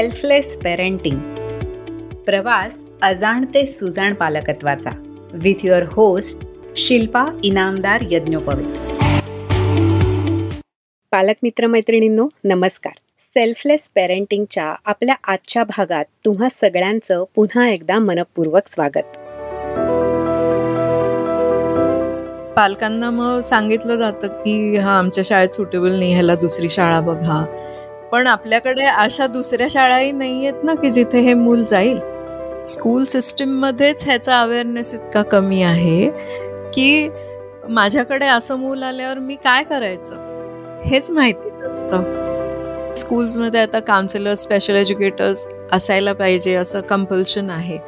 Selfless parenting प्रवास अजाण ते सुजाण पालकत्वाचा. With your host Shilpa Inamdar Yadnyopavit. पालक मित्रमैत्रिणींनो नमस्कार. सेल्फलेस पेरेंटिंगच्या आपल्या आजच्या भागात तुम्हा सगळ्यांचं पुन्हा एकदा मनपूर्वक स्वागत. पालकांना मग सांगितलं जातं की हा आमच्या शाळेत सुटेबल नाही ह्याला दुसरी शाळा बघा. पण आपल्याकडे अशा दुसऱ्या शाळाही नाही आहेत ना की जिथे हे मूल जाईल? स्कूल सिस्टीम मध्येच ह्याचा अवेअरनेस इतका कमी आहे की माझ्याकडे असं मूल आल्यावर मी काय करायचं? हेच माहिती नसतं. स्कूल्समध्ये आता काउन्सिलर स्पेशल एज्युकेटर्स असायला पाहिजे असं कंपल्शन आहे.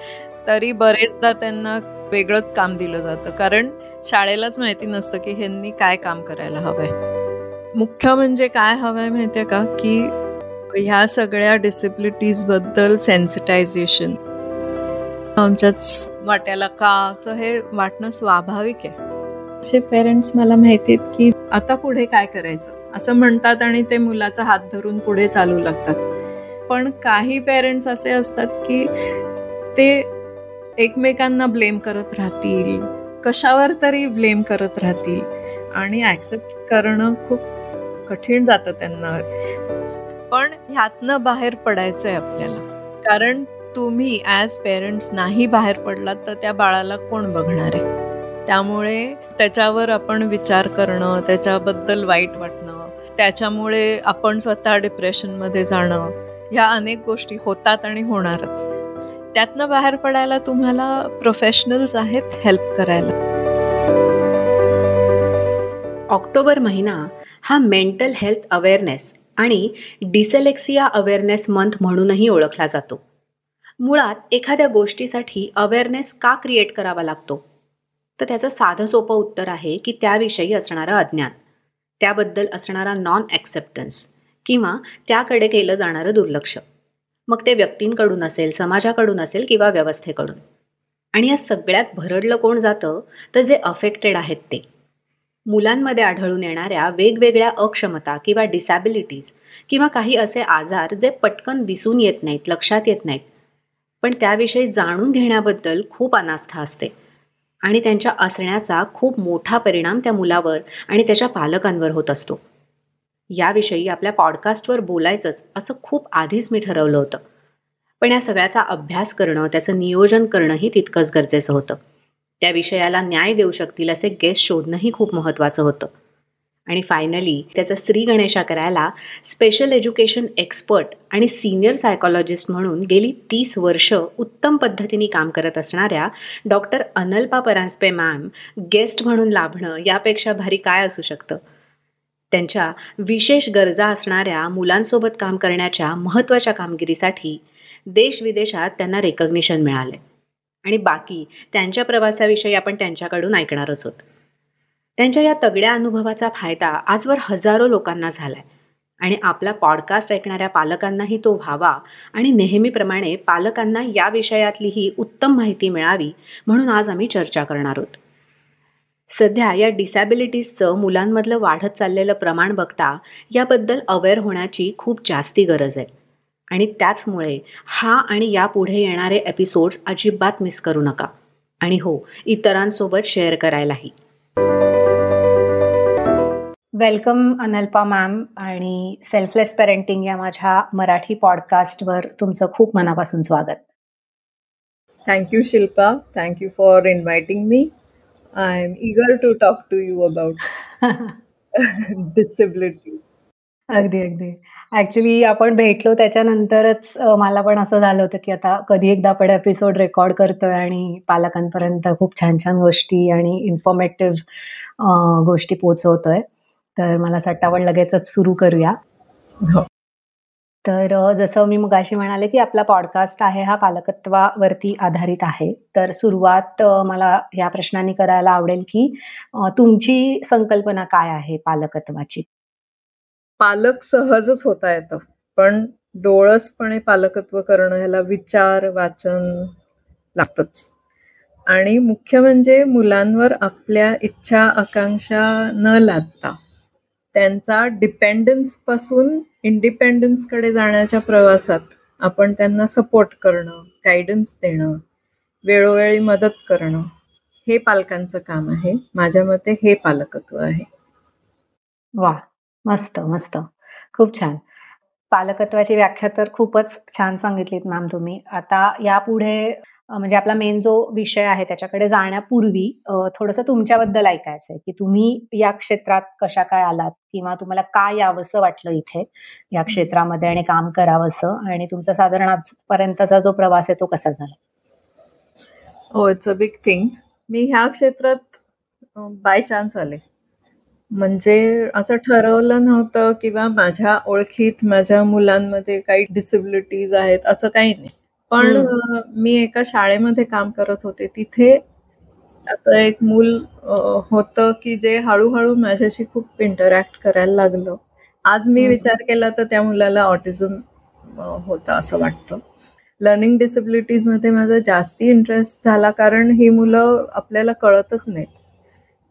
तरी बरेचदा त्यांना वेगळंच काम दिलं जातं. कारण शाळेलाच माहिती नसतं की ह्यांनी काय काम करायला हवंय. मुख्य म्हणजे काय हवंय माहितीये का? की ह्या सगळ्या डिसिबिलिटीजबद्दल सेन्सिटायझेशन आमच्याच वाट्याला का? तर हे वाटणं स्वाभाविक आहे. असे पेरेंट्स मला माहिती आहेत की आता पुढे काय करायचं? असं म्हणतात आणि ते मुलाचा हात धरून पुढे चालू लागतात. पण काही पेरेंट्स असे असतात की ते एकमेकांना ब्लेम करत राहतील. कशावर तरी ब्लेम करत राहतील. आणि ऍक्सेप्ट करणं खूप कठीण जातं त्यांना. पण ह्यातनं बाहेर पडायचंय आपल्याला. कारण तुम्ही ॲज पेरेंट्स नाही बाहेर पडलात तर त्या बाळाला कोण बघणार आहे? त्यामुळे त्याच्यावर आपण विचार करणं त्याच्याबद्दल वाईट वाटणं त्याच्यामुळे आपण स्वतः डिप्रेशनमध्ये जाणं ह्या अनेक गोष्टी होतात आणि होणारच. त्यातनं बाहेर पडायला तुम्हाला प्रोफेशनल्स आहेत हेल्प करायला. ऑक्टोबर महिना हा मेंटल हेल्थ अवेअरनेस आणि डिसेलेक्सिया अवेअरनेस मंथ म्हणूनही ओळखला जातो. मुळात एखाद्या गोष्टीसाठी अवेअरनेस का क्रिएट करावा लागतो? तर त्याचं साधं सोपं उत्तर आहे की त्याविषयी असणारं अज्ञान. त्याबद्दल असणारा नॉन ॲक्सेप्टन्स किंवा त्याकडे केलं जाणारं दुर्लक्ष. मग ते व्यक्तींकडून असेल समाजाकडून असेल किंवा व्यवस्थेकडून. आणि या सगळ्यात भरडलं कोण जातं? तर जे अफेक्टेड आहेत ते. मुलांमध्ये आढळून येणाऱ्या वेगवेगळ्या अक्षमता किंवा डिसॅबिलिटीज किंवा काही असे आजार जे पटकन दिसून येत नाहीत लक्षात येत नाहीत. पण त्याविषयी जाणून घेण्याबद्दल खूप अनास्था असते. आणि त्यांच्या असण्याचा खूप मोठा परिणाम त्या मुलावर आणि त्याच्या पालकांवर होत असतो. याविषयी आपल्या पॉडकास्टवर बोलायचंच असं खूप आधीच मी ठरवलं होतं. पण या सगळ्याचा अभ्यास करणं त्याचं नियोजन करणंही तितकंच गरजेचं होतं. त्या विषयाला न्याय देऊ शकतील असे गेस्ट शोधणंही खूप महत्त्वाचं होतं. आणि फायनली त्याचा श्री गणेशा करायला स्पेशल एज्युकेशन एक्सपर्ट आणि सिनियर सायकॉलॉजिस्ट म्हणून गेली तीस वर्ष उत्तम पद्धतीने काम करत असणाऱ्या doctor Analpa Paranjpe ma'am guest म्हणून लाभणं यापेक्षा भारी काय असू शकतं? त्यांच्या विशेष गरजा असणाऱ्या मुलांसोबत काम करण्याच्या महत्त्वाच्या कामगिरीसाठी देशविदेशात त्यांना रेकग्निशन मिळाले आणि बाकी त्यांच्या प्रवासाविषयी आपण त्यांच्याकडून ऐकणारच आहोत. त्यांच्या या तगड्या अनुभवाचा फायदा आजवर हजारो लोकांना झाला आहे आणि आपला पॉडकास्ट ऐकणाऱ्या पालकांनाही तो व्हावा आणि नेहमीप्रमाणे पालकांना या विषयातलीही उत्तम माहिती मिळावी म्हणून आज आम्ही चर्चा करणार आहोत. सध्या या डिसॅबिलिटीजचं मुलांमधलं वाढत चाललेलं प्रमाण बघता याबद्दल अवेअर होण्याची खूप जास्ती गरज आहे. आणि त्याचमुळे हा आणि यापुढे येणारे एपिसोड्स अजिबात मिस करू नका. आणि हो इतरांसोबत शेअर करायलाही. वेलकम अनल्पा मॅम आणि सेल्फलेस पेरेंटिंग या माझ्या मराठी पॉडकास्टवर तुमचं खूप मनापासून स्वागत. Thank you Shilpa thank you for inviting me I am eager to talk to you about disability अगदी अगदी. ऍक्च्युली आपण भेटलो त्याच्यानंतरच मला पण असं झालं होतं की आता कधी एकदा आपण एपिसोड रेकॉर्ड करतोय आणि पालकांपर्यंत खूप छान छान गोष्टी आणि इन्फॉर्मेटिव्ह गोष्टी पोचवतोय तर मला असं वाटतं आपण लगेचच सुरू करूया. हो. तर जसं मी मगाशी म्हणाले की आपला पॉडकास्ट आहे हा पालकत्वावरती आधारित आहे. तर सुरुवात मला या प्रश्नाने करायला आवडेल की तुमची संकल्पना काय आहे पालकत्वाची? पालक सहजच होता येतं. पण डोळसपणे पालकत्व करणं ह्याला विचार वाचन लागतच. आणि मुख्य म्हणजे मुलांवर आपल्या इच्छा आकांक्षा न लादता त्यांचा डिपेंडन्सपासून इंडिपेंडन्सकडे जाण्याच्या प्रवासात आपण त्यांना सपोर्ट करणं गायडन्स देणं वेळोवेळी मदत करणं हे पालकांचं काम आहे. माझ्या मते हे पालकत्व आहे. वा. मस्त मस्त. खूप छान. पालकत्वाची व्याख्या तर खूपच छान सांगितलीत मॅम तुम्ही. आता यापुढे म्हणजे आपला मेन जो विषय आहे त्याच्याकडे जाण्यापूर्वी थोडंसं तुमच्याबद्दल ऐकायचं आहे की तुम्ही या क्षेत्रात कशा काय आलात किंवा तुम्हाला काय यावंसं वाटलं इथे? या क्षेत्रामध्ये आणि काम करावंसं आणि तुमचा साधारण आजपर्यंतचा जो प्रवास आहे तो कसा झाला? हो इट्स अ बिग थिंग मी ह्या क्षेत्रात बाय चान्स आले. म्हणजे असं ठरवलं नव्हतं किंवा माझ्या ओळखीत माझ्या मुलांमध्ये काही डिसेबिलिटीज आहेत असं काही नाही. पण मी एका शाळेमध्ये काम करत होते. तिथे असं एक मूल होतं की जे हळूहळू माझ्याशी खूप इंटरॅक्ट करायला लागलं. आज मी विचार केला तर त्या मुलाला ऑटिझम होता असं वाटतं. लर्निंग डिसेबिलिटीजमध्ये माझा जास्ती इंटरेस्ट झाला कारण ही मुलं आपल्याला कळतच नाही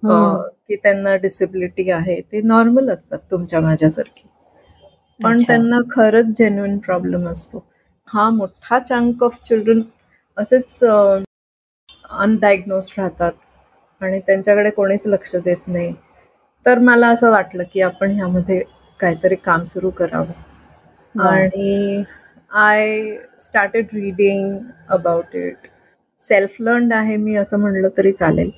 की त्यांना डिसेबिलिटी आहे ते नॉर्मल असतात तुमच्या माझ्यासारखी. पण त्यांना खरंच जेन्युन प्रॉब्लेम असतो. हा मोठा चंक ऑफ चिल्ड्रन असेच अनडायग्नोज राहतात आणि त्यांच्याकडे कोणीच लक्ष देत नाही. तर मला असं वाटलं की आपण ह्यामध्ये काहीतरी काम सुरू करावं. आणि I started reading about it self learn आहे मी असं म्हणलं तरी चालेल.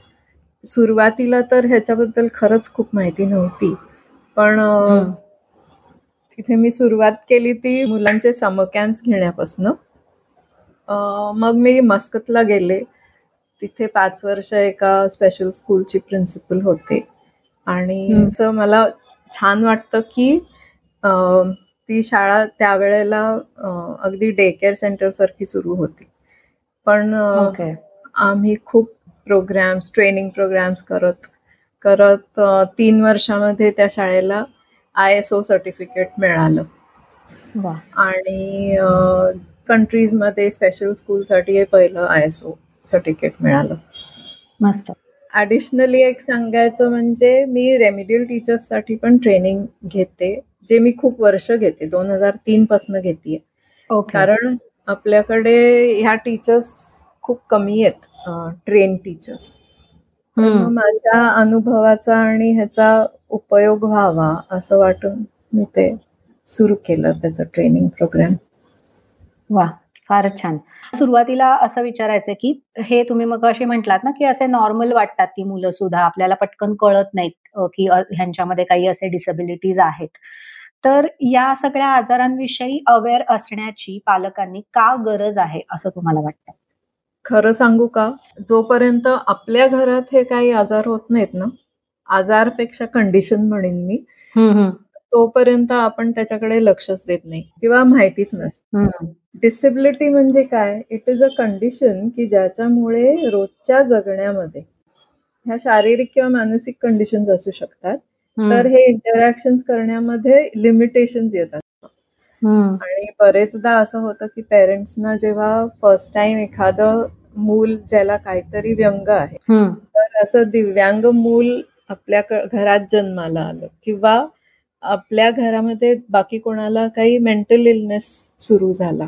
सुरुवातीला तर ह्याच्याबद्दल खरंच खूप माहिती नव्हती. पण तिथे मी सुरुवात केली ती मुलांचे समर कॅम्प्स घेण्यापासून. मग मी मस्कतला गेले. तिथे पाच वर्ष एका स्पेशल स्कूलची प्रिन्सिपल होते. आणि असं मला छान वाटतं की ती शाळा त्यावेळेला अगदी डे केअर सेंटर सारखी सुरू होती. पण आम्ही खूप प्रोग्राम्स ट्रेनिंग प्रोग्राम्स करत करत तीन वर्षामध्ये त्या शाळेला आय एस ओ सर्टिफिकेट मिळालं. आणि कंट्रीजमध्ये स्पेशल स्कूलसाठी हे पहिलं आय एस ओ सर्टिफिकेट मिळालं. मस्त. ॲडिशनली एक सांगायचं म्हणजे मी रेमिडियल टीचर्ससाठी पण ट्रेनिंग घेते जे मी खूप वर्ष घेते दोन हजार तीन पासन घेते कारण आपल्याकडे ह्या टीचर्स खूप कमी आहेत ट्रेन टीचर्स माझ्या अनुभवाचा आणि ह्याचा उपयोग व्हावा असं वाटून मी ते सुरू केलं त्याचं ट्रेनिंग प्रोग्राम वा फारच छान. सुरुवातीला असं विचारायचं की हे तुम्ही मग असे म्हटलात ना की असे नॉर्मल वाटतात ती मुलं सुद्धा आपल्याला पटकन कळत नाहीत की ह्यांच्यामध्ये काही असे डिसेबिलिटीज आहेत. तर या सगळ्या आजारांविषयी अवेअर असण्याची पालकांनी का गरज आहे असं तुम्हाला वाटतं? खरं सांगू का? जोपर्यंत आपल्या घरात हे काही आजार होत नाहीत ना आजारपेक्षा कंडिशन म्हणेन मी तोपर्यंत आपण त्याच्याकडे लक्षच देत नाही किंवा माहितीच नसते. डिसेबिलिटी म्हणजे काय? इट इज अ कंडिशन की ज्याच्यामुळे रोजच्या जगण्यामध्ये ह्या शारीरिक किंवा मानसिक कंडिशन असू शकतात. तर हे इंटरॅक्शन करण्यामध्ये लिमिटेशन येतात. आणि बरेचदा असं होतं की पेरेंट्सना जेव्हा फर्स्ट टाइम एखादं मूल ज्याला काहीतरी व्यंग आहे. तर असं दिव्यांग मूल आपल्या घरात जन्माला आलं किंवा आपल्या घरामध्ये बाकी कोणाला काही मेंटल इलनेस सुरू झाला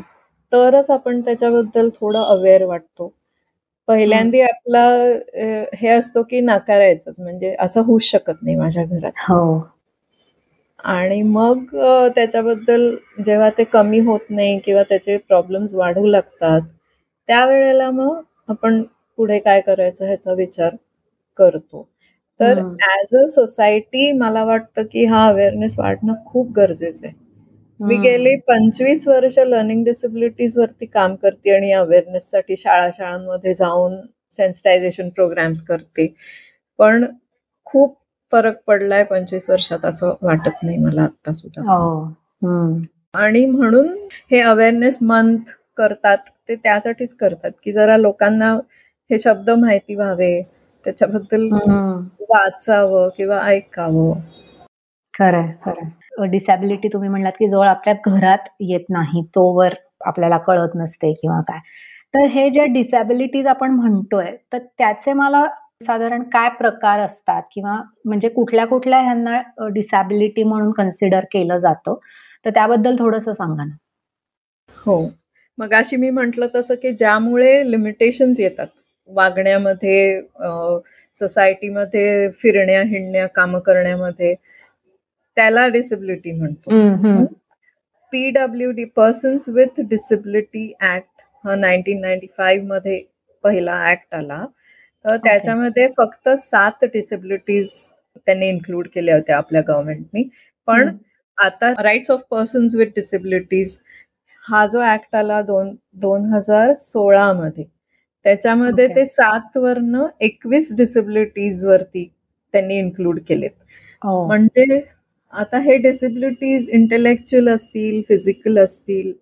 तरच आपण त्याच्याबद्दल थोडं अवेअर वाटतो. पहिल्यांदा आपला हे असतो की नाकारायचंच म्हणजे असं होऊच शकत नाही माझ्या घरात. हो. आणि मग त्याच्याबद्दल जेव्हा ते कमी होत नाही किंवा त्याचे प्रॉब्लेम्स वाढू लागतात त्यावेळेला मग आपण पुढे काय करायचं ह्याचा विचार करतो. तर ऍज अ सोसायटी मला वाटतं की हा अवेअरनेस वाढणं खूप गरजेचं आहे. मी गेली पंचवीस वर्ष लर्निंग डिसेबिलिटीज वरती काम करते आणि अवेअरनेस साठी शाळा शाळांमध्ये जाऊन सेन्सिटायझेशन प्रोग्राम्स करते. पण खूप फरक पडलाय पंचवीस वर्षात असं वाटत नाही मला आता सुद्धा. हो. आणि म्हणून हे अवेअरनेस मंथ करतात ते त्यासाठीच करतात की जरा लोकांना हे शब्द माहिती व्हावे त्याच्याबद्दल वाचावं किंवा ऐकावं. खरंय खरंय. डिसॅबिलिटी तुम्ही म्हणलात की जवळ आपल्या घरात येत नाही तोवर आपल्याला कळत नसते किंवा काय. तर हे जे डिसॅबिलिटीज आपण म्हणतोय तर त्याचे मला साधारण काय प्रकार असतात? किंवा म्हणजे कुठल्या कुठल्या ह्यांना डिसॅबिलिटी म्हणून कन्सिडर केलं जातं? तर त्याबद्दल थोडस सांगा ना. हो. मग अशी मी म्हंटल तसं की ज्यामुळे लिमिटेशन्स येतात. वागण्यामध्ये सोसायटीमध्ये फिरण्या हिंडण्या काम करण्यामध्ये त्याला डिसेबिलिटी म्हणतो. PW D persons with disability act हा नाईन्टीन नाईन्टी फाईव्हमध्ये पहिला ऍक्ट आला. तर त्याच्यामध्ये फक्त सात डिसेबिलिटीज त्यांनी इन्क्लूड केल्या होत्या आपल्या गव्हर्नमेंटनी पण आता rights of persons with disabilities हा जो ऍक्ट आला दोन दोन हजार सोळा मध्ये. त्याच्यामध्ये ते सात वरन एकवीस डिसेबिलिटीज वरती त्यांनी इन्क्लूड केलेत. oh. म्हणजे आता हे डिसेबिलिटीज इंटेलेक्च्युअल असतील फिजिकल असतील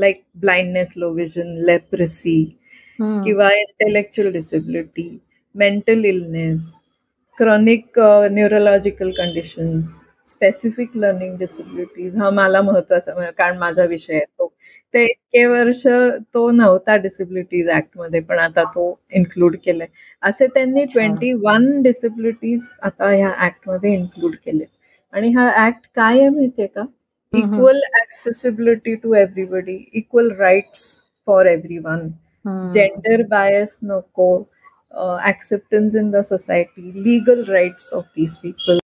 like blindness low vision leprosy किंवा intellectual disability mental illness chronic neurological conditions specific learning disabilities हा मला महत्त्वाचा कारण माझा विषय आहे तो. ते इतके वर्ष तो नव्हता डिसेबिलिटीज ऍक्टमध्ये पण आता तो इन्क्लूड केलाय. असे त्यांनी ट्वेंटी वन डिसेबिलिटीज आता ह्या ऍक्टमध्ये इन्क्लूड केले आणि हा ऍक्ट काय आहे माहितीये का? Equal accessibility to everybody equal rights for every one gender bias नको acceptance in the society legal rights of these people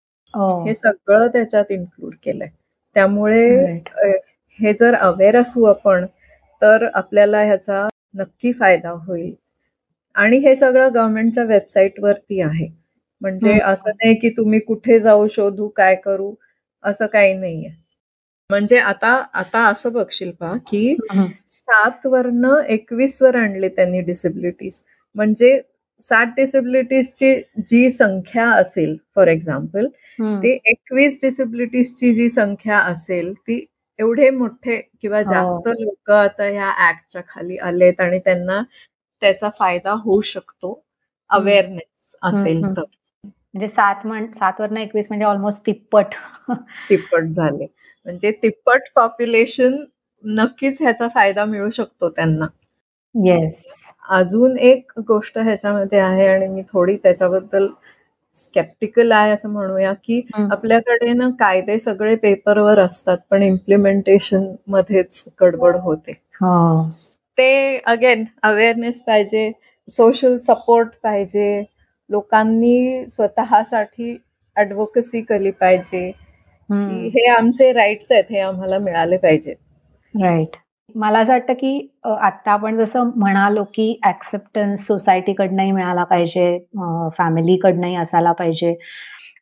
हे सगळं त्याच्यात इन्क्लूड केलंय. त्यामुळे हे जर अवेअर असू आपण तर आपल्याला ह्याचा नक्की फायदा होईल. आणि हे सगळं गव्हर्नमेंटच्या वेबसाईटवरती आहे. म्हणजे असं नाही की तुम्ही कुठे जाऊ शोधू काय करू असं काही नाहीये. म्हणजे आता आता असं बघशील पा की सात वरन एकवीस वर आणले त्यांनी डिसेबिलिटीज म्हणजे सात डिसेबिलिटीजची जी संख्या असेल फॉर एक्झाम्पल ते एकवीस डिसेबिलिटीजची जी संख्या असेल ती एवढे मोठे किंवा हो. जास्त लोक आता ह्या ऍक्टच्या खाली आलेत आणि त्यांना त्याचा फायदा होऊ शकतो. अवेअरनेस असेल तर. म्हणजे सात म्हण सात वरनं एकवीस म्हणजे ऑलमोस्ट तिप्पट. तिप्पट झाले. म्हणजे तिप्पट पॉप्युलेशन नक्कीच ह्याचा फायदा मिळू शकतो त्यांना. येस अजून एक गोष्ट ह्याच्यामध्ये आहे आणि मी थोडी त्याच्याबद्दल स्केप्टिकल आहे असं म्हणूया की आपल्याकडे ना कायदे सगळे पेपरवर असतात पण इम्प्लिमेंटेशन मध्येच गडबड होते. ते अगेन अवेअरनेस पाहिजे सोशल सपोर्ट पाहिजे लोकांनी स्वतःसाठी ऍडव्होकसी केली पाहिजे हे आमचे राईट्स आहेत हे आम्हाला मिळाले पाहिजे राईट मला असं वाटतं की आता आपण जसं म्हणालो की ऍक्सेप्टन्स सोसायटीकडनंही मिळाला पाहिजे फॅमिलीकडनंही असायला पाहिजे.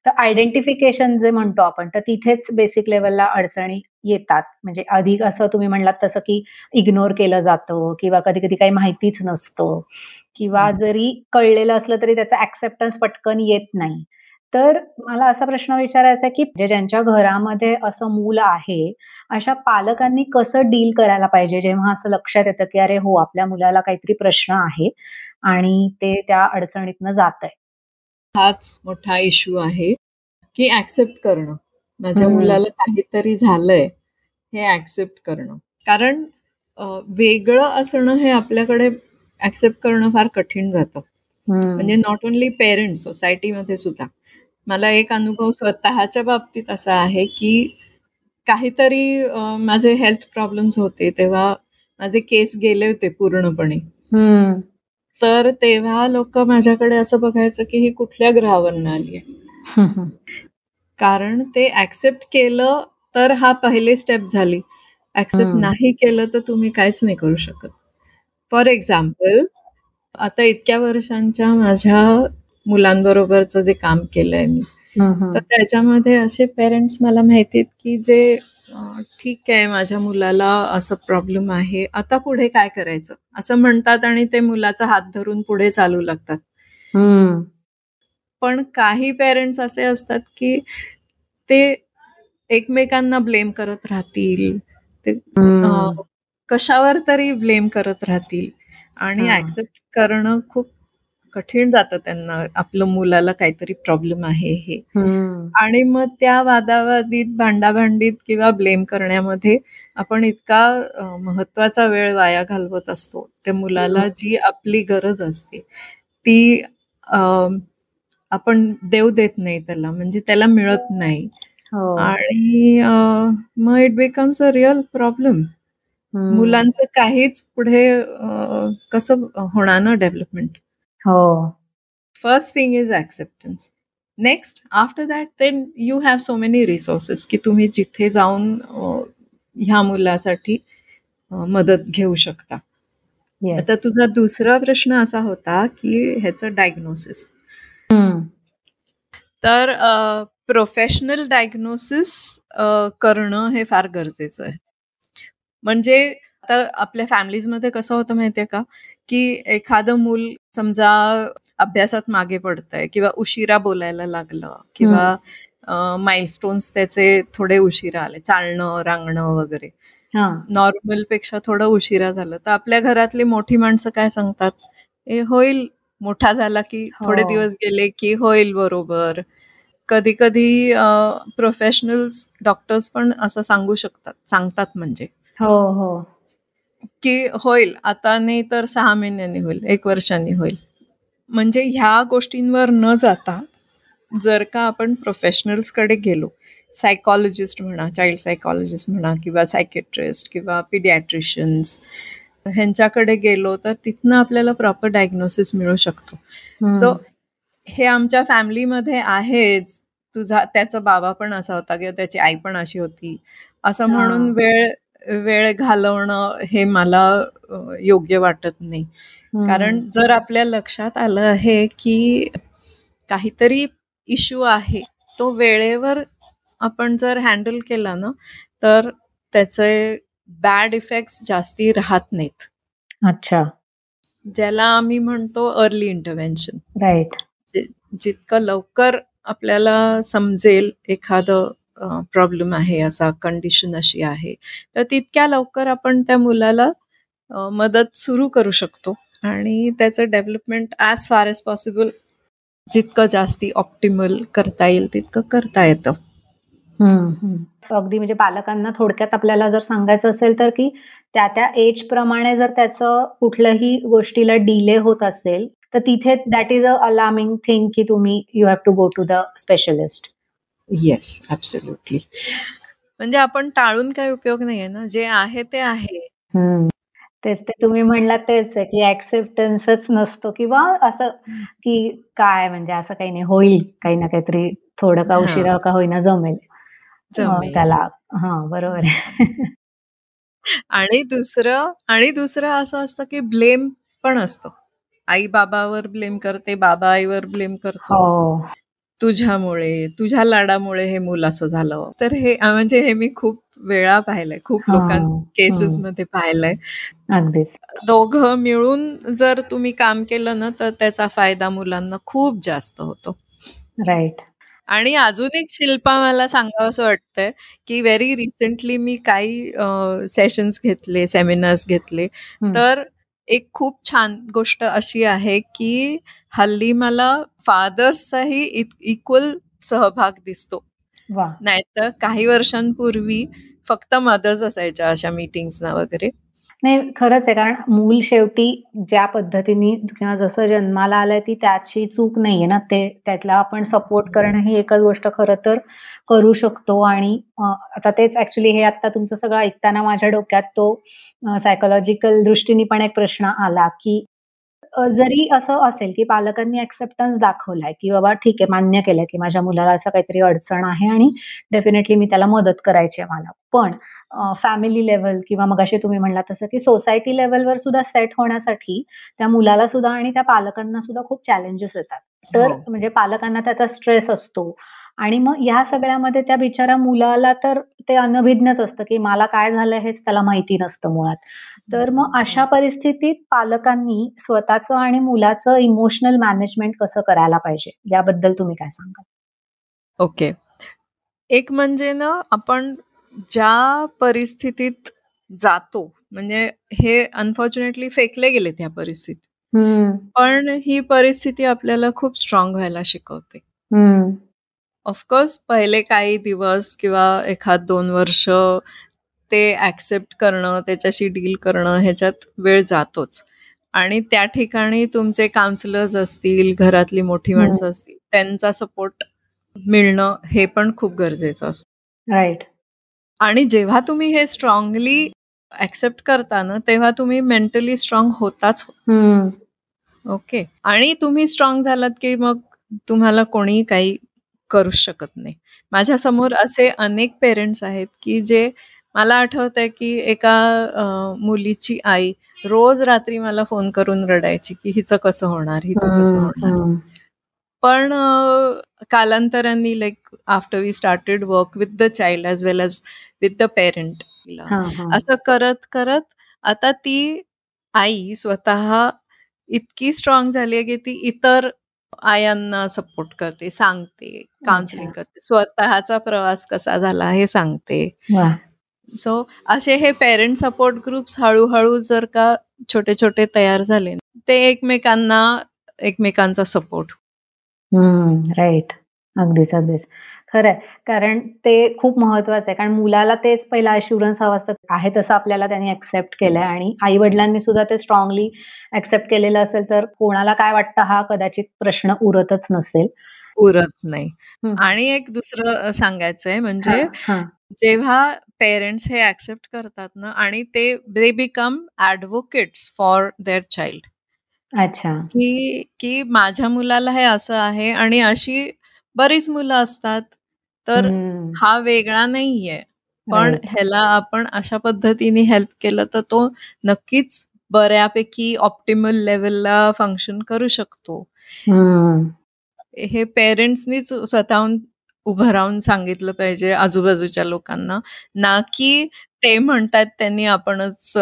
तर आयडेंटिफिकेशन जे म्हणतो आपण तर तिथेच बेसिक लेवलला अडचणी येतात. म्हणजे अधिक असं तुम्ही म्हणलात तसं की इग्नोर केलं जातं किंवा कधी कधी काही माहितीच नसतं. किंवा जरी कळलेलं असलं तरी त्याचा ऍक्सेप्टन्स पटकन येत नाही. तर मला असा प्रश्न विचारायचा आहे की म्हणजे ज्यांच्या घरामध्ये असं मूल आहे अशा पालकांनी कसं डील करायला पाहिजे? जेव्हा असं लक्षात येतं की अरे हो आपल्या मुलाला काहीतरी प्रश्न आहे आणि ते त्या अडचणीतनं जात आहे हाच मोठा इश्यू आहे की ऍक्सेप्ट करणं. माझ्या मुलाला काहीतरी झालंय हे ऍक्सेप्ट करणं. कारण वेगळं असणं हे आपल्याकडे ऍक्सेप्ट करणं फार कठीण जातं. म्हणजे नॉट ओनली पेरेंट्स सोसायटीमध्ये सुद्धा. मला एक अनुभव स्वतःच्या बाबतीत असा आहे की काहीतरी माझे हेल्थ प्रॉब्लेम्स होते तेव्हा माझे केस गेले होते पूर्णपणे. तर तेव्हा लोक माझ्याकडे असं बघायचं की ही कुठल्या ग्रहावर आली आहे. कारण ते ऍक्सेप्ट केलं तर हा पहिले स्टेप झाली. ऍक्सेप्ट नाही केलं तर तुम्ही काहीच नाही करू शकत. फॉर एक्झाम्पल आता इतक्या वर्षांच्या माझ्या मुलांबरोबरच जे काम केलंय मी. तर त्याच्यामध्ये असे पेरेंट्स मला माहितीत की जे ठीक आहे माझ्या मुलाला असं प्रॉब्लेम आहे आता पुढे काय करायचं? असं म्हणतात आणि ते मुलाचा हात धरून पुढे चालू लागतात. पण काही पेरेंट्स असे असतात की ते एकमेकांना ब्लेम करत राहतील. ते कशावर तरी ब्लेम करत राहतील. आणि ऍक्सेप्ट करणं खूप कठीण जातं त्यांना. आपलं मुलाला काहीतरी प्रॉब्लेम आहे हे. आणि मग त्या वादावादीत भांडाभांडीत किंवा ब्लेम करण्यामध्ये आपण इतका महत्त्वाचा वेळ वाया घालवत असतो. त्या मुलाला जी आपली गरज असते ती आपण देऊ देत नाही त्याला. म्हणजे त्याला मिळत नाही. हो. आणि मग it becomes a real problem मुलांचं काहीच पुढे कसं होणार ना डेव्हलपमेंट हो. First thing is acceptance next after that then you have so many resources की तुम्ही जिथे जाऊन ह्या मुलासाठी मदत घेऊ शकता. आता तुझा दुसरा प्रश्न असा होता की ह्याचं डायग्नोसिस तर प्रोफेशनल डायग्नोसिस करणं हे फार गरजेचं आहे. म्हणजे आता आपल्या फॅमिलीजमध्ये कसं होतं माहितीये का? की एखादं मूल समजा अभ्यासात मागे पडतंय किंवा उशिरा बोलायला लागलं किंवा माइलस्टोन्स त्याचे थोडे उशिरा आले चालणं रांगणं वगैरे. नॉर्मलपेक्षा थोडं उशिरा झालं. तर आपल्या घरातली मोठी माणसं काय सांगतात? ए होईल. मोठा झाला की थोडे हो. दिवस गेले की होईल बरोबर. कधी कधी प्रोफेशनल्स डॉक्टर्स पण असं सांगू शकतात. सांगतात म्हणजे. हो हो. की होईल आता नाही तर सहा महिन्यांनी होईल एक वर्षांनी होईल. म्हणजे ह्या गोष्टींवर न जाता जर का आपण प्रोफेशनल्सकडे गेलो सायकॉलॉजिस्ट म्हणा चाइल्ड सायकॉलॉजिस्ट म्हणा किंवा सायकेट्रिस्ट किंवा पिडियाट्रिशियन्स ह्यांच्याकडे गेलो तर तिथनं आपल्याला प्रॉपर डायग्नोसिस मिळू शकतो. सो हे आमच्या फॅमिलीमध्ये आहेच. तुझा त्याचा बाबा पण असा होता किंवा त्याची आई पण अशी होती. असं म्हणून वेळ वेळ घालवणं हे मला योग्य वाटत नाही. कारण जर आपल्या लक्षात आलं आहे की काहीतरी इश्यू आहे तो वेळेवर आपण जर हँडल केला ना तर त्याचे बॅड इफेक्ट जास्ती राहत नाहीत. अच्छा. ज्याला आम्ही म्हणतो अर्ली इंटरव्हेन्शन. राईट. जितकं लवकर आपल्याला समजेल एखादं प्रॉब्लेम आहे असा कंडिशन अशी आहे. तर तितक्या लवकर आपण त्या मुलाला मदत सुरू करू शकतो. आणि त्याचं development as far as possible जितकं जास्ती ऑप्टिमल करता येईल तितकं करता येतं. अगदी म्हणजे पालकांना थोडक्यात आपल्याला जर सांगायचं असेल तर की त्या त्या एज प्रमाणे जर त्याचं कुठल्याही गोष्टीला डिले होत असेल तर तिथे that is a alarming thing की तुम्ही you have to go to the specialist yes absolutely म्हणजे आपण टाळून काही उपयोग नाहीये ना? जे आहे ते आहे. तेच ते तुम्ही म्हणलात तेच आहे की ऍक्सेप्टन्सच नसतो किंवा असं की काय म्हणजे असं काही नाही होईल काही ना काहीतरी थोडं का उशिरा का होईना जमेल. त्याला हा बरोबर आहे. आणि दुसरं आणि दुसरं असं असतं की ब्लेम पण असतो. आई बाबावर ब्लेम करते बाबा आईवर ब्लेम करतो. हो. तुझ्यामुळे तुझ्या लाडामुळे हे मूल असं झालं. तर हे म्हणजे हे मी खूप वेळा पाहिलंय खूप लोकां केसेस मध्ये पाहिलंय. अगदीच. दोघं मिळून जर तुम्ही काम केलं ना तर त्याचा फायदा मुलांना खूप जास्त होतो. राईट. आणि अजून एक शिल्पा मला सांगावं असं वाटतंय की व्हेरी रिसेंटली मी काही सेशन्स घेतले सेमिनार्स घेतले. तर एक खूप छान गोष्ट अशी आहे की हल्ली मला फादर्सचाही इक्वल सहभाग दिसतो. नाहीतर काही वर्षांपूर्वी फक्त मदर्स असायच्या अशा मीटिंग्सना वगैरे. नाही खरंच आहे कारण मूल शेवटी ज्या पद्धतीने किंवा जसं जन्माला आलंय ती त्याची चूक नाहीये ना. ते त्यातला आपण सपोर्ट करणं ही एकच गोष्ट खरं तर करू शकतो. आणि आता तेच ऍक्च्युली हे आता तुमचं सगळं ऐकताना माझ्या डोक्यात तो सायकोलॉजिकल दृष्टीने पण एक प्रश्न आला की जरी असं असेल की पालकांनी ऍक्सेप्टन्स दाखवलाय की बाबा ठीक आहे मान्य केलं की माझ्या मुलाला असं काहीतरी अडचण आहे आणि डेफिनेटली मी त्याला मदत करायची आहे मला पण फॅमिली लेवल किंवा मग असे तुम्ही म्हणला तसं की सोसायटी लेवलवर सुद्धा सेट होण्यासाठी त्या मुलाला सुद्धा आणि त्या पालकांना सुद्धा खूप चॅलेंजेस येतात तर हो. म्हणजे पालकांना त्याचा स्ट्रेस असतो आणि मग या सगळ्यामध्ये त्या बिचाऱ्या मुलाला तर ते अनभिज्ञच असतं की मला काय झालं हेच त्याला माहिती नसतं मुळात. तर मग अशा परिस्थितीत पालकांनी स्वतःचं आणि मुलाचं इमोशनल मॅनेजमेंट कसं करायला पाहिजे? याबद्दल तुम्ही काय सांगा ओके. एक म्हणजे ना आपण ज्या परिस्थितीत जातो म्हणजे हे अनफॉर्च्युनेटली फेकले गेले त्या परिस्थितीत. पण ही परिस्थिती आपल्याला खूप स्ट्रॉंग व्हायला शिकवते. ऑफकोर्स पहिले काही दिवस किंवा एखाद दोन वर्ष ते ऍक्सेप्ट करणं त्याच्याशी डील करणं ह्याच्यात वेळ जातोच. आणि त्या ठिकाणी तुमचे काउन्सिलर्स असतील घरातली मोठी माणसं असतील त्यांचा सपोर्ट मिळणं हे पण खूप गरजेचं असतं. राईट आणि जेव्हा तुम्ही हे स्ट्रॉंगली ऍक्सेप्ट करता ना तेव्हा तुम्ही मेंटली स्ट्रॉंग होताच. ओके आणि तुम्ही स्ट्रॉंग झालात की मग तुम्हाला कोणी काही करू शकत नाही. माझ्यासमोर असे अनेक पेरेंट्स आहेत की जे मला आठवत आहे की एका मुलीची आई रोज रात्री मला फोन करून रडायची की हिचं कसं होणार हिचं कसं होणार. पण कालांतरांनी like after we started work with the child as well as with the parent असं करत करत आता ती आई स्वतः इतकी स्ट्रॉंग झाली आहे की ती इतर आयांना सपोर्ट करते सांगते काउन्सिलिंग करते. स्वतःचा प्रवास कसा झाला हे सांगते. सो असे हे पेरेंट सपोर्ट ग्रुप्स हळूहळू जर का छोटे छोटे तयार झाले ते एकमेकांना एकमेकांचा सपोर्ट राईट अगदीच अगदीच. खरंय. कारण ते खूप महत्वाचं आहे. कारण मुलाला तेच पहिला अश्युरन्स हवं असतं. आहे तसं आपल्याला त्यांनी ऍक्सेप्ट केलंय. आणि आई वडिलांनी सुद्धा ते स्ट्रॉंगली ऍक्सेप्ट केलेलं असेल तर कोणाला काय वाटतं हा कदाचित प्रश्न उरतच नसेल. उरत नाही. आणि एक दुसरं सांगायचंय म्हणजे जेव्हा पेरेंट्स हे ऍक्सेप्ट करतात ना आणि ते they become advocates for their child अच्छा. की की माझ्या मुलाला हे असं आहे आणि अशी बरीच मुलं असतात. तर हा वेगळा नाहीये. पण ह्याला आपण अशा पद्धतीने हेल्प केलं तर तो नक्कीच बऱ्यापैकी ऑप्टिमल लेवलला फंक्शन करू शकतो. हे पेरेंट्सनीच स्वतःहून उभं राहून सांगितलं पाहिजे आजूबाजूच्या लोकांना. ना की ते म्हणतात त्यांनी आपणच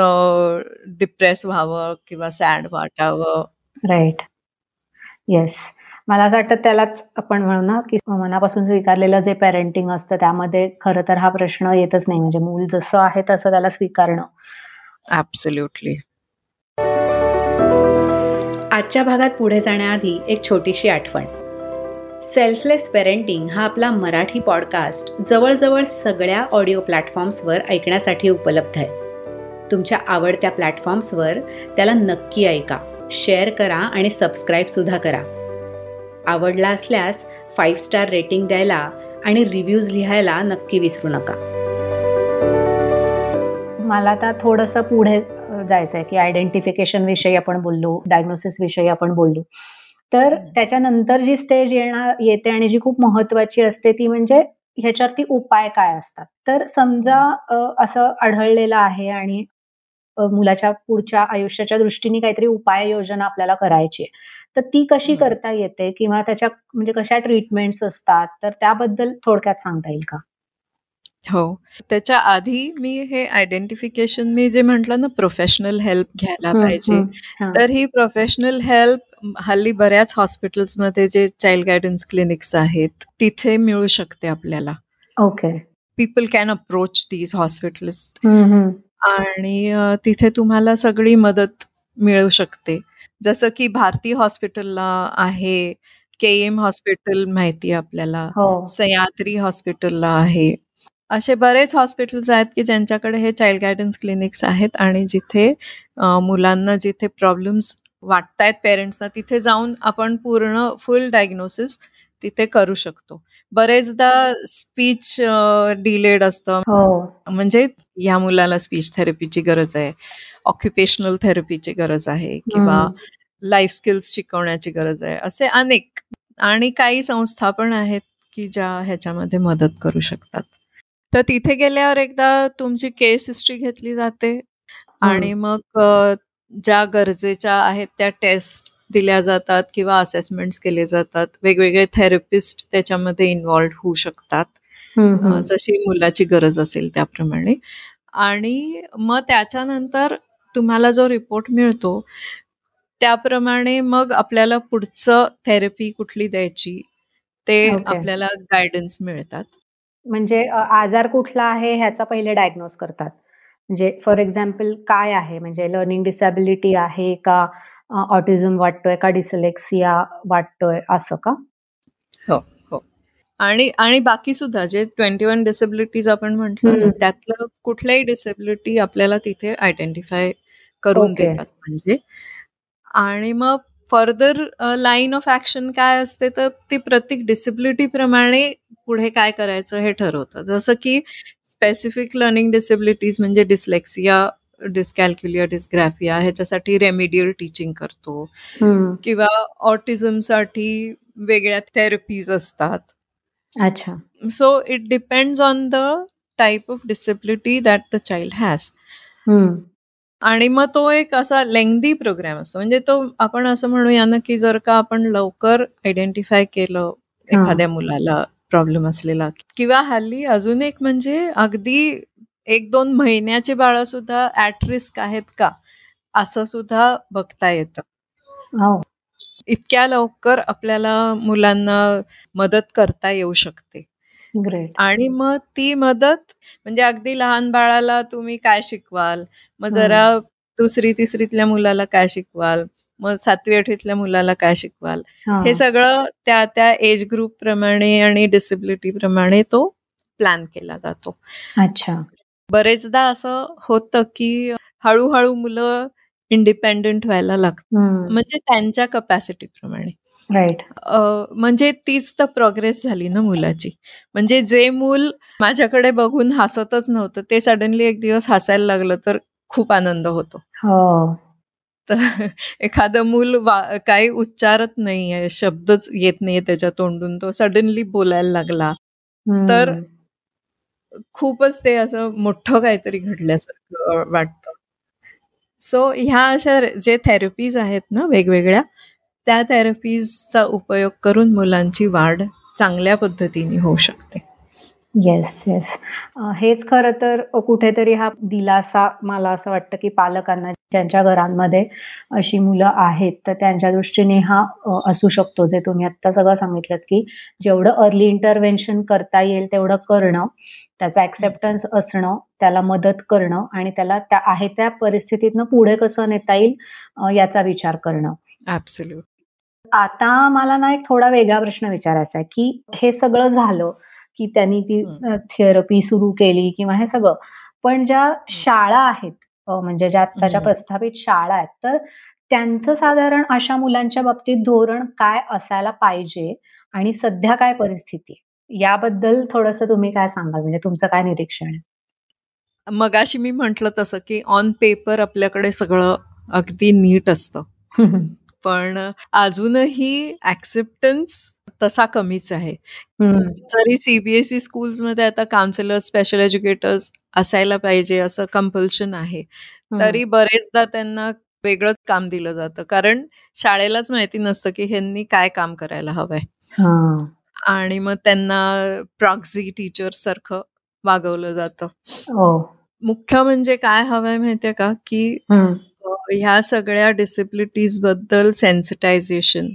डिप्रेस व्हावं किंवा सॅड वाटावं. राईट येस मला असं वाटतं त्यालाच आपण म्हणू ना की मनापासून स्वीकारलेलं जे पेरेंटिंग असतं त्यामध्ये खरं तर हा प्रश्न येतच नाही. म्हणजे मूल जसं आहे तसं त्याला स्वीकारणं. ऍब्सल्युटली आजच्या भागात पुढे जाण्याआधी एक छोटीशी आठवण. सेल्फलेस पेरेंटिंग हा आपला मराठी पॉडकास्ट जवळजवळ सगळ्या ऑडिओ प्लॅटफॉर्म्सवर ऐकण्यासाठी उपलब्ध आहे. तुमच्या आवडत्या प्लॅटफॉर्म्सवर त्याला नक्की ऐका शेअर करा आणि सबस्क्राईब सुद्धा करा. आवडला असल्यास फाईव्ह स्टार रेटिंग द्यायला आणि रिव्ह्यूज लिहायला नक्की विसरू नका. मला आता थोडंसं पुढे जायचं आहे की आयडेंटिफिकेशन विषयी आपण बोललो डायग्नोसिस विषयी आपण बोललो. तर त्याच्यानंतर जी स्टेज येणार येते आणि जी खूप महत्वाची असते ती म्हणजे ह्याच्यावरती उपाय काय असतात. तर समजा असं आढळलेलं आहे आणि मुलाच्या पुढच्या आयुष्याच्या दृष्टीने काहीतरी उपाययोजना आपल्याला करायची आहे. तर ती कशी करता येते किंवा त्याच्या म्हणजे कशा ट्रीटमेंट्स असतात? तर त्याबद्दल थोडक्यात सांगता येईल का? हो. त्याच्या आधी मी हे आयडेंटिफिकेशन मी जे म्हटलं ना प्रोफेशनल हेल्प घ्यायला पाहिजे. तर ही प्रोफेशनल हेल्प हल्ली बऱ्याच हॉस्पिटल्समध्ये जे चाइल्ड गायडन्स क्लिनिक्स आहेत तिथे मिळू शकते आपल्याला. Okay people can approach these hospitals आणि तिथे तुम्हाला सगळी मदत मिळू शकते. जसं की भारती हॉस्पिटलला आहे के एम हॉस्पिटल माहिती आपल्याला हो. सह्याद्री हॉस्पिटलला आहे असे बरेच हॉस्पिटल्स आहेत की ज्यांच्याकडे हे चाइल्ड गायडन्स क्लिनिक्स आहेत आणि जिथे मुलांना जिथे प्रॉब्लेम्स वाटतायत पेरेंट्सना तिथे जाऊन आपण पूर्ण फुल डायग्नोसिस तिथे करू शकतो बरेचदा स्पीच डिलेड असतं. हो. म्हणजे या मुलाला स्पीच थेरपीची गरज आहे. ऑक्युपेशनल थेरपीची गरज आहे किंवा लाईफ स्किल्स शिकवण्याची गरज आहे. असे अनेक आणि काही संस्था पण आहेत की ज्या ह्याच्यामध्ये मदत करू शकतात. तर तिथे गेल्यावर एकदा तुमची केस हिस्ट्री घेतली जाते. आणि मग ज्या गरजेच्या आहेत त्या टेस्ट दिल्या जातात किंवा असेसमेंट केले जातात. वेगवेगळे थेरपिस्ट त्याच्यामध्ये इन्व्हॉल्ड होऊ शकतात. जशी मुलाची गरज असेल त्याप्रमाणे. आणि मग त्याच्यानंतर तुम्हाला जो रिपोर्ट मिळतो त्याप्रमाणे मग आपल्याला पुढचं थेरपी कुठली द्यायची ते आपल्याला गायडन्स मिळतात. म्हणजे आजार कुठला आहे ह्याचा पहिले डायग्नोज करतात. म्हणजे फॉर एक्झाम्पल काय आहे? म्हणजे लर्निंग डिसॅबिलिटी आहे का? ऑटिझम वाटतोय का? डिसलेक्सिया वाटतोय? असं का? हो हो. आणि आणि बाकी सुद्धा जे ट्वेंटी वन डिसेबिलिटीज आपण म्हटलं त्यातलं कुठल्याही डिसेबिलिटी आपल्याला तिथे आयडेंटिफाय करून देतात म्हणजे. आणि मग फर्दर लाईन ऑफ ऍक्शन काय असते तर ती प्रत्येक डिसेबिलिटी प्रमाणे पुढे काय करायचं हे ठरवतं. जसं की स्पेसिफिक लर्निंग डिसेबिलिटीज म्हणजे डिस्लेक्सिया डिस्कॅल्क्युलिया डिस्ग्राफिया ह्याच्यासाठी रेमेडियल टीचिंग करतो. किंवा ऑटिझमसाठी वेगळ्या थेरपीज असतात. अच्छा. So it depends on the type of disability that the child has आणि मग तो एक असा लेंगदी प्रोग्राम असतो. म्हणजे तो आपण असं म्हणूया ना की जर का आपण लवकर आयडेंटिफाय केलं एखाद्या मुलाला प्रॉब्लेम असलेला. किंवा हल्ली अजून एक म्हणजे अगदी एक दोन महिन्याची बाळ सुद्धा ऍट रिस्क आहेत का? असं सुद्धा बघता येतं. हो. इतक्या लवकर आपल्याला मुलांना मदत करता येऊ शकते. ग्रेट आणि मग ती मदत म्हणजे अगदी लहान बाळाला तुम्ही काय शिकवाल? मग जरा दुसरी तिसरीतल्या मुलाला काय शिकवाल? मग सातवी आठवीतल्या मुलाला काय शिकवाल? हे. सगळं त्या त्या एज ग्रुप प्रमाणे आणि डिसेबिलिटी प्रमाणे तो प्लॅन केला जातो. अच्छा. बरेचदा असं होतं की हळूहळू मुलं इंडिपेंडेंट व्हायला लागतात. म्हणजे त्यांच्या कपॅसिटी प्रमाणे. राईट म्हणजे तीच तर प्रोग्रेस झाली ना मुलाची. म्हणजे जे मूल माझ्याकडे बघून हसतच नव्हतं ते सडनली एक दिवस हसायला लागलं तर खूप आनंद होतो. हो. तर एखादं मूल काही उच्चारत नाहीये शब्दच येत नाहीये त्याच्या तोंडून तो सडनली बोलायला लागला. तर खूपच ते असं मोठं काहीतरी घडल्यासारखं वाटतं. सो ह्या अशा जे थेरपीज आहेत ना वेगवेगळ्या त्या थेरपीजचा उपयोग करून मुलांची वाढ चांगल्या पद्धतीने होऊ शकते. येस येस हेच खरं तर कुठेतरी हा दिलासा मला असं वाटतं की पालकांना ज्यांच्या घरांमध्ये अशी मुलं आहेत तर त्यांच्या दृष्टीने हा असू शकतो. जे तुम्ही आत्ता सगळं सांगितलं की जेवढं अर्ली इंटरव्हेन्शन करता येईल तेवढं करणं त्याचा ऍक्सेप्टन्स असणं त्याला मदत करणं आणि त्याला त्या आहे त्या परिस्थितीतनं पुढे कसं नेता येईल याचा विचार करणं. ऍब्सोल्यूट आता मला ना एक थोडा वेगळा प्रश्न विचारायचा आहे की हे सगळं झालं की त्यांनी ती थेरपी सुरू केली किंवा हे सगळं. पण ज्या शाळा आहेत म्हणजे ज्या आत्ताच्या प्रस्थापित शाळा आहेत तर त्यांचं साधारण अशा मुलांच्या बाबतीत धोरण काय असायला पाहिजे आणि सध्या काय परिस्थिती याबद्दल थोडस तुम्ही काय सांगाल? म्हणजे तुमचं काय निरीक्षण आहे? मगाशी मी म्हंटल तसं की ऑन पेपर आपल्याकडे सगळं अगदी नीट असतं. पण अजूनही ऍक्सेप्टन्स तसा कमीच आहे. जरी सीबीएसई स्कूल्समध्ये आता काउन्सिलर स्पेशल एज्युकेटर्स असायला पाहिजे असं कंपल्शन आहे तरी बरेचदा त्यांना वेगळंच काम दिलं जातं. कारण शाळेलाच माहिती नसतं की ह्यांनी काय काम करायला हवंय. आणि मग त्यांना प्रॉक्झी टीचर सारखं वागवलं जातं. हो. मुख्य म्हणजे काय हवंय माहितीये का? की ह्या सगळ्या डिसिप्लिटीजबद्दल सेन्सिटायझेशन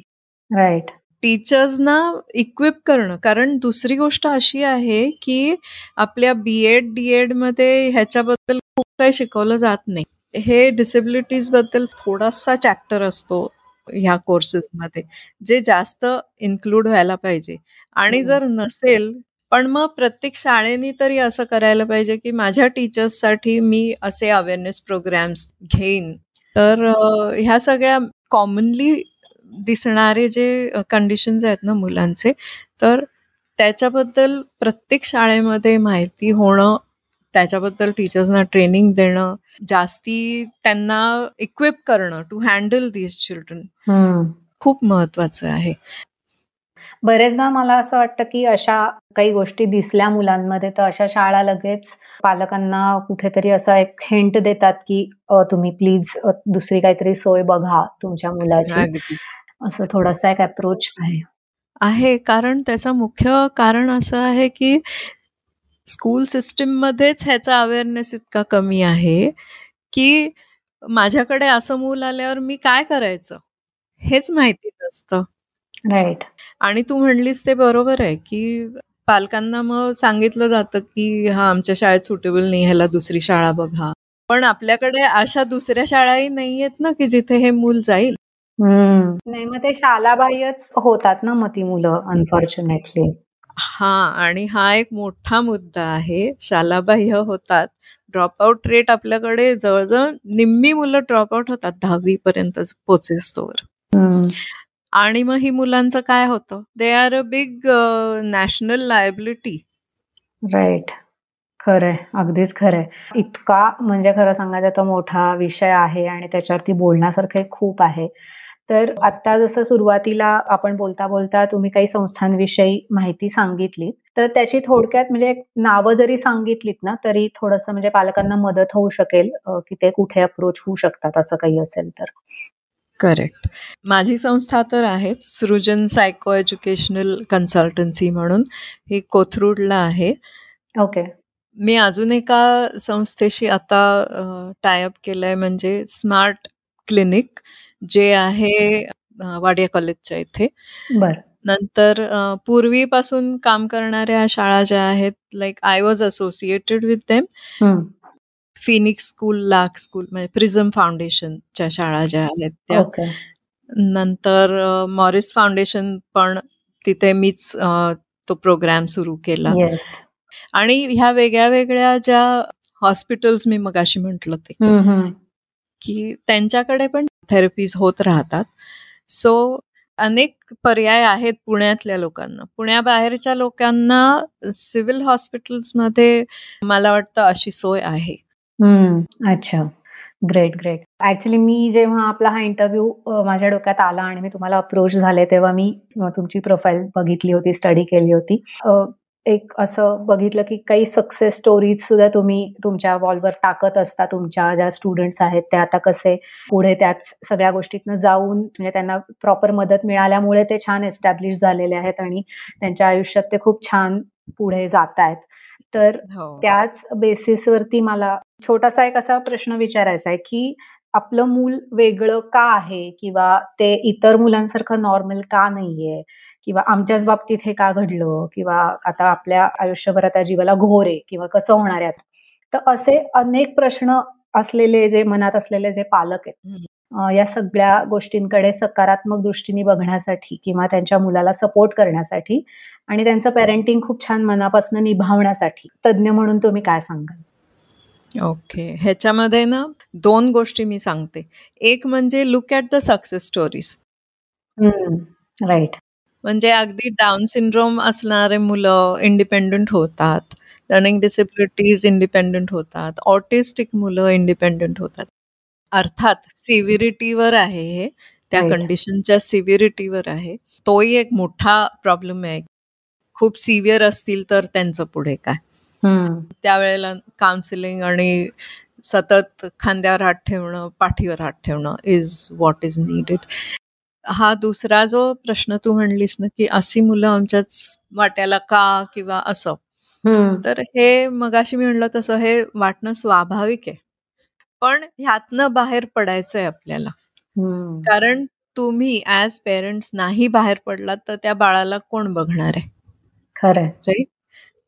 राईट टीचर्सना इक्विप करणं. कारण दुसरी गोष्ट अशी आहे की आपल्या बी एड डी एडमध्ये ह्याच्याबद्दल खूप काही शिकवलं जात नाही. हे डिसेबिलिटीजबद्दल थोडासा चॅप्टर असतो ह्या कोर्सेसमध्ये जे जास्त इन्क्लूड व्हायला पाहिजे. आणि जर नसेल पण मग प्रत्येक शाळेनी तरी असं करायला पाहिजे की माझ्या टीचर्ससाठी मी असे अवेअरनेस प्रोग्राम्स घेईन. तर ह्या सगळ्या कॉमनली दिसणारे जे कंडिशन्स आहेत ना मुलांचे तर त्याच्याबद्दल प्रत्येक शाळेमध्ये माहिती होणं त्याच्याबद्दल टीचर्सना ट्रेनिंग देणं जास्ती त्यांना इक्विप करणं टू हँडल दिस चिल्ड्रन खूप महत्वाचं आहे. बरेचदा मला असं वाटतं की अशा काही गोष्टी दिसल्या मुलांमध्ये तर अशा शाळा लगेच पालकांना कुठेतरी असं एक हिंट देतात की तुम्ही प्लीज दुसरी काहीतरी सोय बघा तुमच्या मुलाची. असं थोडासा एक अप्रोच आहे. आहे कारण त्याचं मुख्य कारण असं आहे की स्कूल सिस्टीम मध्येच ह्याचा अवेअरनेस इतका कमी आहे की माझ्याकडे असं मूल आल्यावर मी काय करायचं? हेच माहिती नसतं राईट आणि तू म्हणलीस ते बरोबर आहे की पालकांना मग सांगितलं जातं की हा आमच्या शाळेत सुटेबल नाही ह्याला दुसरी शाळा बघा. पण आपल्याकडे अशा दुसऱ्या शाळाही नाहीयेत ना की जिथे हे मूल जाईल? नाही मग ते शालाबाह्यच होतात ना मग ती मुलं अनफॉर्च्युनेटली हा आणि हा एक मोठा मुद्दा आहे. शालाबाह्य होतात. ड्रॉपआउट रेट आपल्याकडे जवळजवळ निम्मी मुलं ड्रॉपआउट होतात दहावी पर्यंत पोचेस्तोवर आणि मग ही मुलांचं काय होतं? They are a big national liability right खरंय. अगदीच खरंय. इतका म्हणजे खरं सांगायचं तो मोठा विषय आहे आणि त्याच्यावरती बोलण्यासारखं खूप आहे. तर आता जसं सुरुवातीला आपण बोलता बोलता तुम्ही काही संस्थांविषयी माहिती सांगितली तर त्याची थोडक्यात म्हणजे नावं जरी सांगितलीत ना तरी थोडंसं म्हणजे पालकांना मदत होऊ शकेल की ते कुठे अप्रोच होऊ शकतात असं काही असेल तर. करेक्ट माझी संस्था तर आहेच सृजन सायको एज्युकेशनल कन्सल्टन्सी म्हणून. ही कोथरूडला आहे. ओके मी अजून एका संस्थेशी आता टायअप केलंय म्हणजे स्मार्ट क्लिनिक जे आहे वाडिया कॉलेजच्या इथे. नंतर पूर्वीपासून काम करणाऱ्या शाळा ज्या आहेत like I was associated with them Phoenix school lakh school म्हणजे प्रिझम फाउंडेशनच्या शाळा ज्या आहेत त्या. नंतर मॉरिस फाउंडेशन पण तिथे मीच तो प्रोग्राम सुरू केला. आणि ह्या वेगळ्या वेगळ्या ज्या हॉस्पिटल्स मी मगाशी म्हटलं ते. की त्यांच्याकडे पण थेरपीज होत राहतात. सो अनेक पर्याय आहेत पुण्यातल्या लोकांना. पुण्याबाहेरच्या लोकांना सिव्हिल हॉस्पिटल्समध्ये मला वाटतं अशी सोय आहे. अच्छा. ग्रेट ग्रेट ऍक्च्युली मी जेव्हा आपला हा इंटरव्ह्यू माझ्या डोक्यात आला आणि मी तुम्हाला अप्रोच झाले तेव्हा मी तुमची प्रोफाईल बघितली होती स्टडी केली होती. एक असं बघितलं की काही सक्सेस स्टोरीज सुद्धा तुम्ही तुमच्या वॉलवर टाकत असता तुमच्या ज्या स्टुडंट्स आहेत त्या आता कसे पुढे त्याच सगळ्या गोष्टीतनं जाऊन म्हणजे त्यांना प्रॉपर मदत मिळाल्यामुळे ते छान एस्टॅब्लिश झालेले आहेत आणि त्यांच्या आयुष्यात ते खूप छान पुढे जात आहेत तर हो. त्याच बेसिसवरती मला छोटासा एक असा प्रश्न विचारायचा आहे की आपलं मूल वेगळं का आहे? किंवा ते इतर मुलांसारखं नॉर्मल का नाहीये? किंवा आमच्याच बाबतीत हे का घडलं? किंवा आता आपल्या आयुष्यभरात त्या जीवाला घोर आहे? किंवा कसं होणार आहे तर असे अनेक प्रश्न असलेले जे मनात असलेले जे पालक आहेत या सगळ्या गोष्टींकडे सकारात्मक दृष्टीने बघण्यासाठी किंवा त्यांच्या मुलाला सपोर्ट करण्यासाठी आणि त्यांचं पेरेंटिंग खूप छान मनापासून निभावण्यासाठी तज्ज्ञ म्हणून तुम्ही काय सांगाल? ओके ह्याच्यामध्ये ना दोन गोष्टी मी सांगते. एक म्हणजे look at the success stories right म्हणजे अगदी डाऊन सिंड्रोम असणारे मुलं इंडिपेंडंट होतात. लर्निंग डिसेबिलिटीज इंडिपेंडंट होतात. ऑटिस्टिक मुलं इंडिपेंडंट होतात. अर्थात सिव्हिरिटीवर आहे हे. त्या कंडिशनच्या सिव्हिरिटीवर आहे. तोही एक मोठा प्रॉब्लेम आहे. खूप सिव्हिअर असतील तर त्यांचं पुढे काय? त्यावेळेला काउन्सिलिंग आणि सतत खांद्यावर हात ठेवणं पाठीवर हात ठेवणं इज व्हॉट इज नीडेड हा दुसरा जो प्रश्न तू म्हणलीस ना की अशी मुलं आमच्याच वाट्याला का किंवा असं? तर हे मगाशी मी म्हणलं तसं हे वाटणं स्वाभाविक आहे. पण ह्यातनं बाहेर पडायचंय आपल्याला. कारण तुम्ही ऍज पेरेंट्स नाही बाहेर पडलात तर त्या बाळाला कोण बघणार आहे? खरं राईट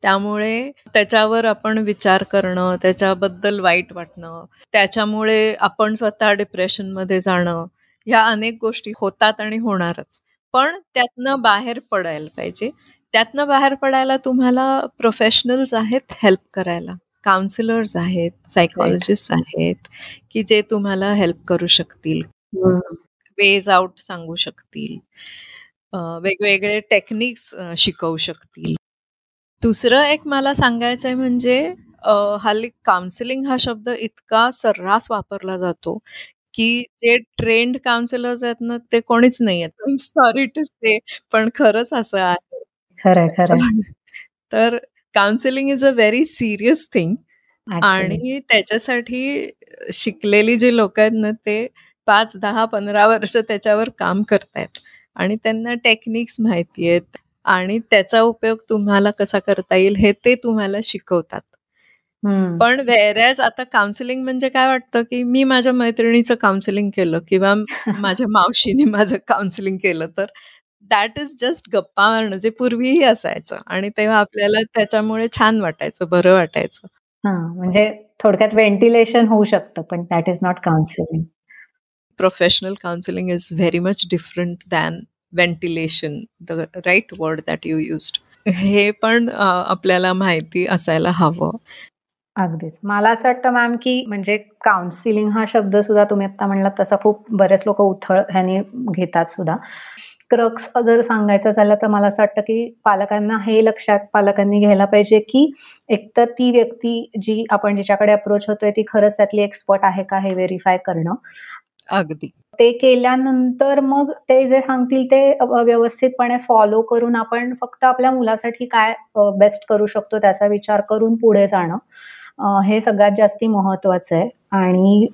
त्यामुळे त्याच्यावर आपण विचार करणं त्याच्याबद्दल वाईट वाटणं त्याच्यामुळे आपण स्वतः डिप्रेशनमध्ये जाणं ह्या अनेक गोष्टी होतात आणि होणारच. पण त्यातनं बाहेर पडायला पाहिजे. त्यातनं बाहेर पडायला तुम्हाला प्रोफेशनल्स आहेत हेल्प करायला. काउन्सिलर्स आहेत सायकोलॉजिस्ट आहेत की जे तुम्हाला हेल्प करू शकतील. वेज आउट सांगू शकतील. वेगवेगळे टेक्निक्स शिकवू शकतील. दुसरं एक मला सांगायचं आहे म्हणजे हल्ली काउन्सिलिंग हा शब्द इतका सर्रास वापरला जातो की जे ट्रेंड काउन्सिलर्स आहेत ना ते कोणीच नाही आहेत सॉरी टू से पण खरंच असं आहे. खरं खरं. तर counselling is a very serious thing आणि त्याच्यासाठी शिकलेली जी लोक आहेत ना ते पाच दहा पंधरा वर्ष त्याच्यावर काम करतायत. आणि त्यांना टेक्निक्स माहिती आहेत. आणि त्याचा उपयोग तुम्हाला कसा करता येईल हे ते तुम्हाला शिकवतात पण वेरॅज आता काउन्सिलिंग म्हणजे काय वाटतं, की मी माझ्या मैत्रिणीचं काउन्सिलिंग केलं किंवा माझ्या मावशीने माझं काउन्सिलिंग केलं तर दॅट इज जस्ट गप्पा मारणं जे पूर्वीही असायचं आणि तेव्हा आपल्याला त्याच्यामुळे छान वाटायचं, बरं वाटायचं. म्हणजे थोडक्यात व्हेंटिलेशन होऊ शकतं, पण that is not counselling. Professional counselling is very much different than ventilation, the right word that you used. हे पण आपल्याला माहिती असायला हवं. अगदीच मला असं वाटतं मॅम की म्हणजे काउन्सिलिंग हा शब्द सुद्धा तुम्ही आता म्हणलात तसा खूप बरेच लोक उथळ ह्याने घेतात सुद्धा क्रक्स जर सांगायचं झालं तर मला असं वाटतं की पालकांना हे लक्षात पालकांनी घ्यायला पाहिजे की एकतर ती व्यक्ती जी आपण जिच्याकडे अप्रोच होतोय ती खरंच त्यातली एक्सपर्ट आहे का हे व्हेरीफाय करणं अगदी ते केल्यानंतर मग ते जे सांगतील ते व्यवस्थितपणे फॉलो करून आपण फक्त आपल्या मुलासाठी काय बेस्ट करू शकतो त्याचा विचार करून पुढे जाणं हे सगळ्यात जास्ती महत्वाचं आहे. आणि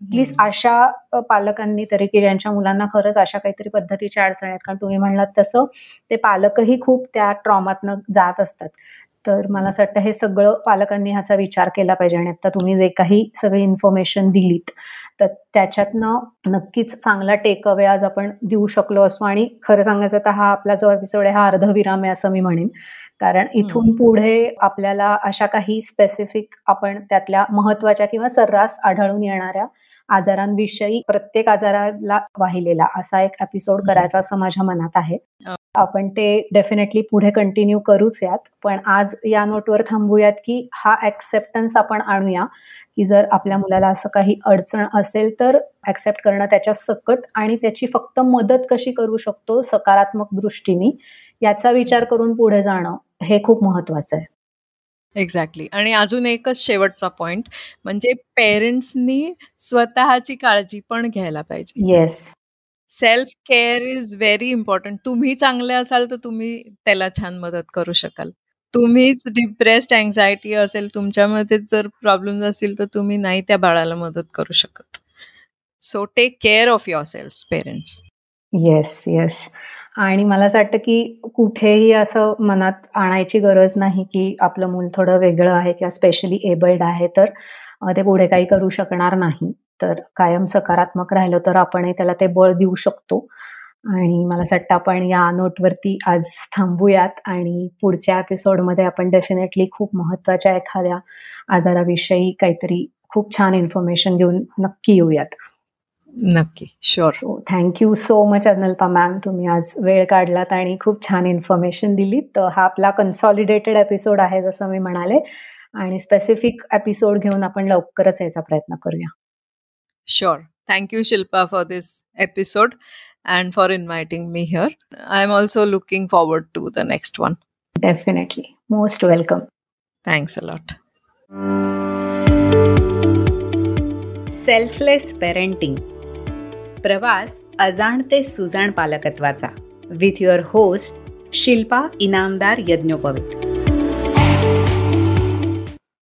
प्लीज अशा पालकांनी तरी की ज्यांच्या मुलांना खरंच अशा काहीतरी पद्धतीच्या अडचणी आहेत कारण तुम्ही म्हणलात तसं ते पालकही खूप त्या ट्रॉमातनं जात असतात. तर मला असं वाटतं हे सगळं पालकांनी ह्याचा विचार केला पाहिजे आणि आता तुम्ही जे काही सगळी इन्फॉर्मेशन दिलीत तर त्याच्यातनं नक्कीच चांगला टेक अवे आज आपण देऊ शकलो असतो आणि खरं सांगायचं तर हा आपला जो एपिसोड आहे हा अर्धविराम आहे असं मी म्हणेन. कारण इथून पुढे आपल्याला अशा काही स्पेसिफिक आपण त्यातल्या महत्त्वाच्या किंवा सर्रास आढळून येणाऱ्या आजारांविषयी प्रत्येक आजाराला वाहिलेला असा एक एपिसोड करायचा असं माझ्या मनात आहे. आपण ते डेफिनेटली पुढे कंटिन्यू करूच यात. पण आज या नोटवर थांबूयात की हा ऍक्सेप्टन्स आपण आणूया की जर आपल्या मुलाला असं काही अडचण असेल तर ऍक्सेप्ट करणं त्याच्या सकट आणि त्याची फक्त मदत कशी करू शकतो सकारात्मक दृष्टीने याचा विचार करून पुढे जाणं हे खूप महत्वाचं आहे. एक्झॅक्टली आणि अजून एकच शेवटचा पॉइंट म्हणजे पेरेंट्सनी स्वतःची काळजी पण घ्यायला पाहिजे. Yes self care is very important तुम्ही चांगले असाल तर तुम्ही त्याला छान मदत करू शकाल. तुम्हीच डिप्रेस्ड अँझायटी असेल तुमच्यामध्ये जर प्रॉब्लेम असतील तर तुम्ही नाही त्या बाळाला मदत करू शकत. So take care of yourself parents yes yes आणि मला असं वाटतं की कुठेही असं मनात आणायची गरज नाही की आपलं मूल थोडं वेगळं आहे किंवा स्पेशली एबल्ड आहे तर ते पुढे काही करू शकणार नाही. तर कायम सकारात्मक राहिलं तर आपणही त्याला ते बळ देऊ शकतो. आणि मला असं वाटतं आपण या नोटवरती आज थांबूयात आणि पुढच्या एपिसोडमध्ये आपण डेफिनेटली खूप महत्त्वाच्या एखाद्या आजाराविषयी काहीतरी खूप छान इन्फॉर्मेशन घेऊन नक्की येऊयात. नक्की. Sure thank you so much Analpa ma'am तुम्ही आज वेळ काढलात आणि खूप छान इन्फॉर्मेशन दिली तर हा आपला कन्सॉलिडेटेड एपिसोड आहे जसं मी म्हणाले. आणि स्पेसिफिक एपिसोड घेऊन आपण लवकरच याचा प्रयत्न करूया. Sure thank you Shilpa for this episode and for inviting me here I am also looking forward to the next one definitely most welcome thanks a lot selfless parenting प्रवास अजाण ते सुजाण पालकत्वाचा. With your host Shilpa Inamdar Yadnyopavit.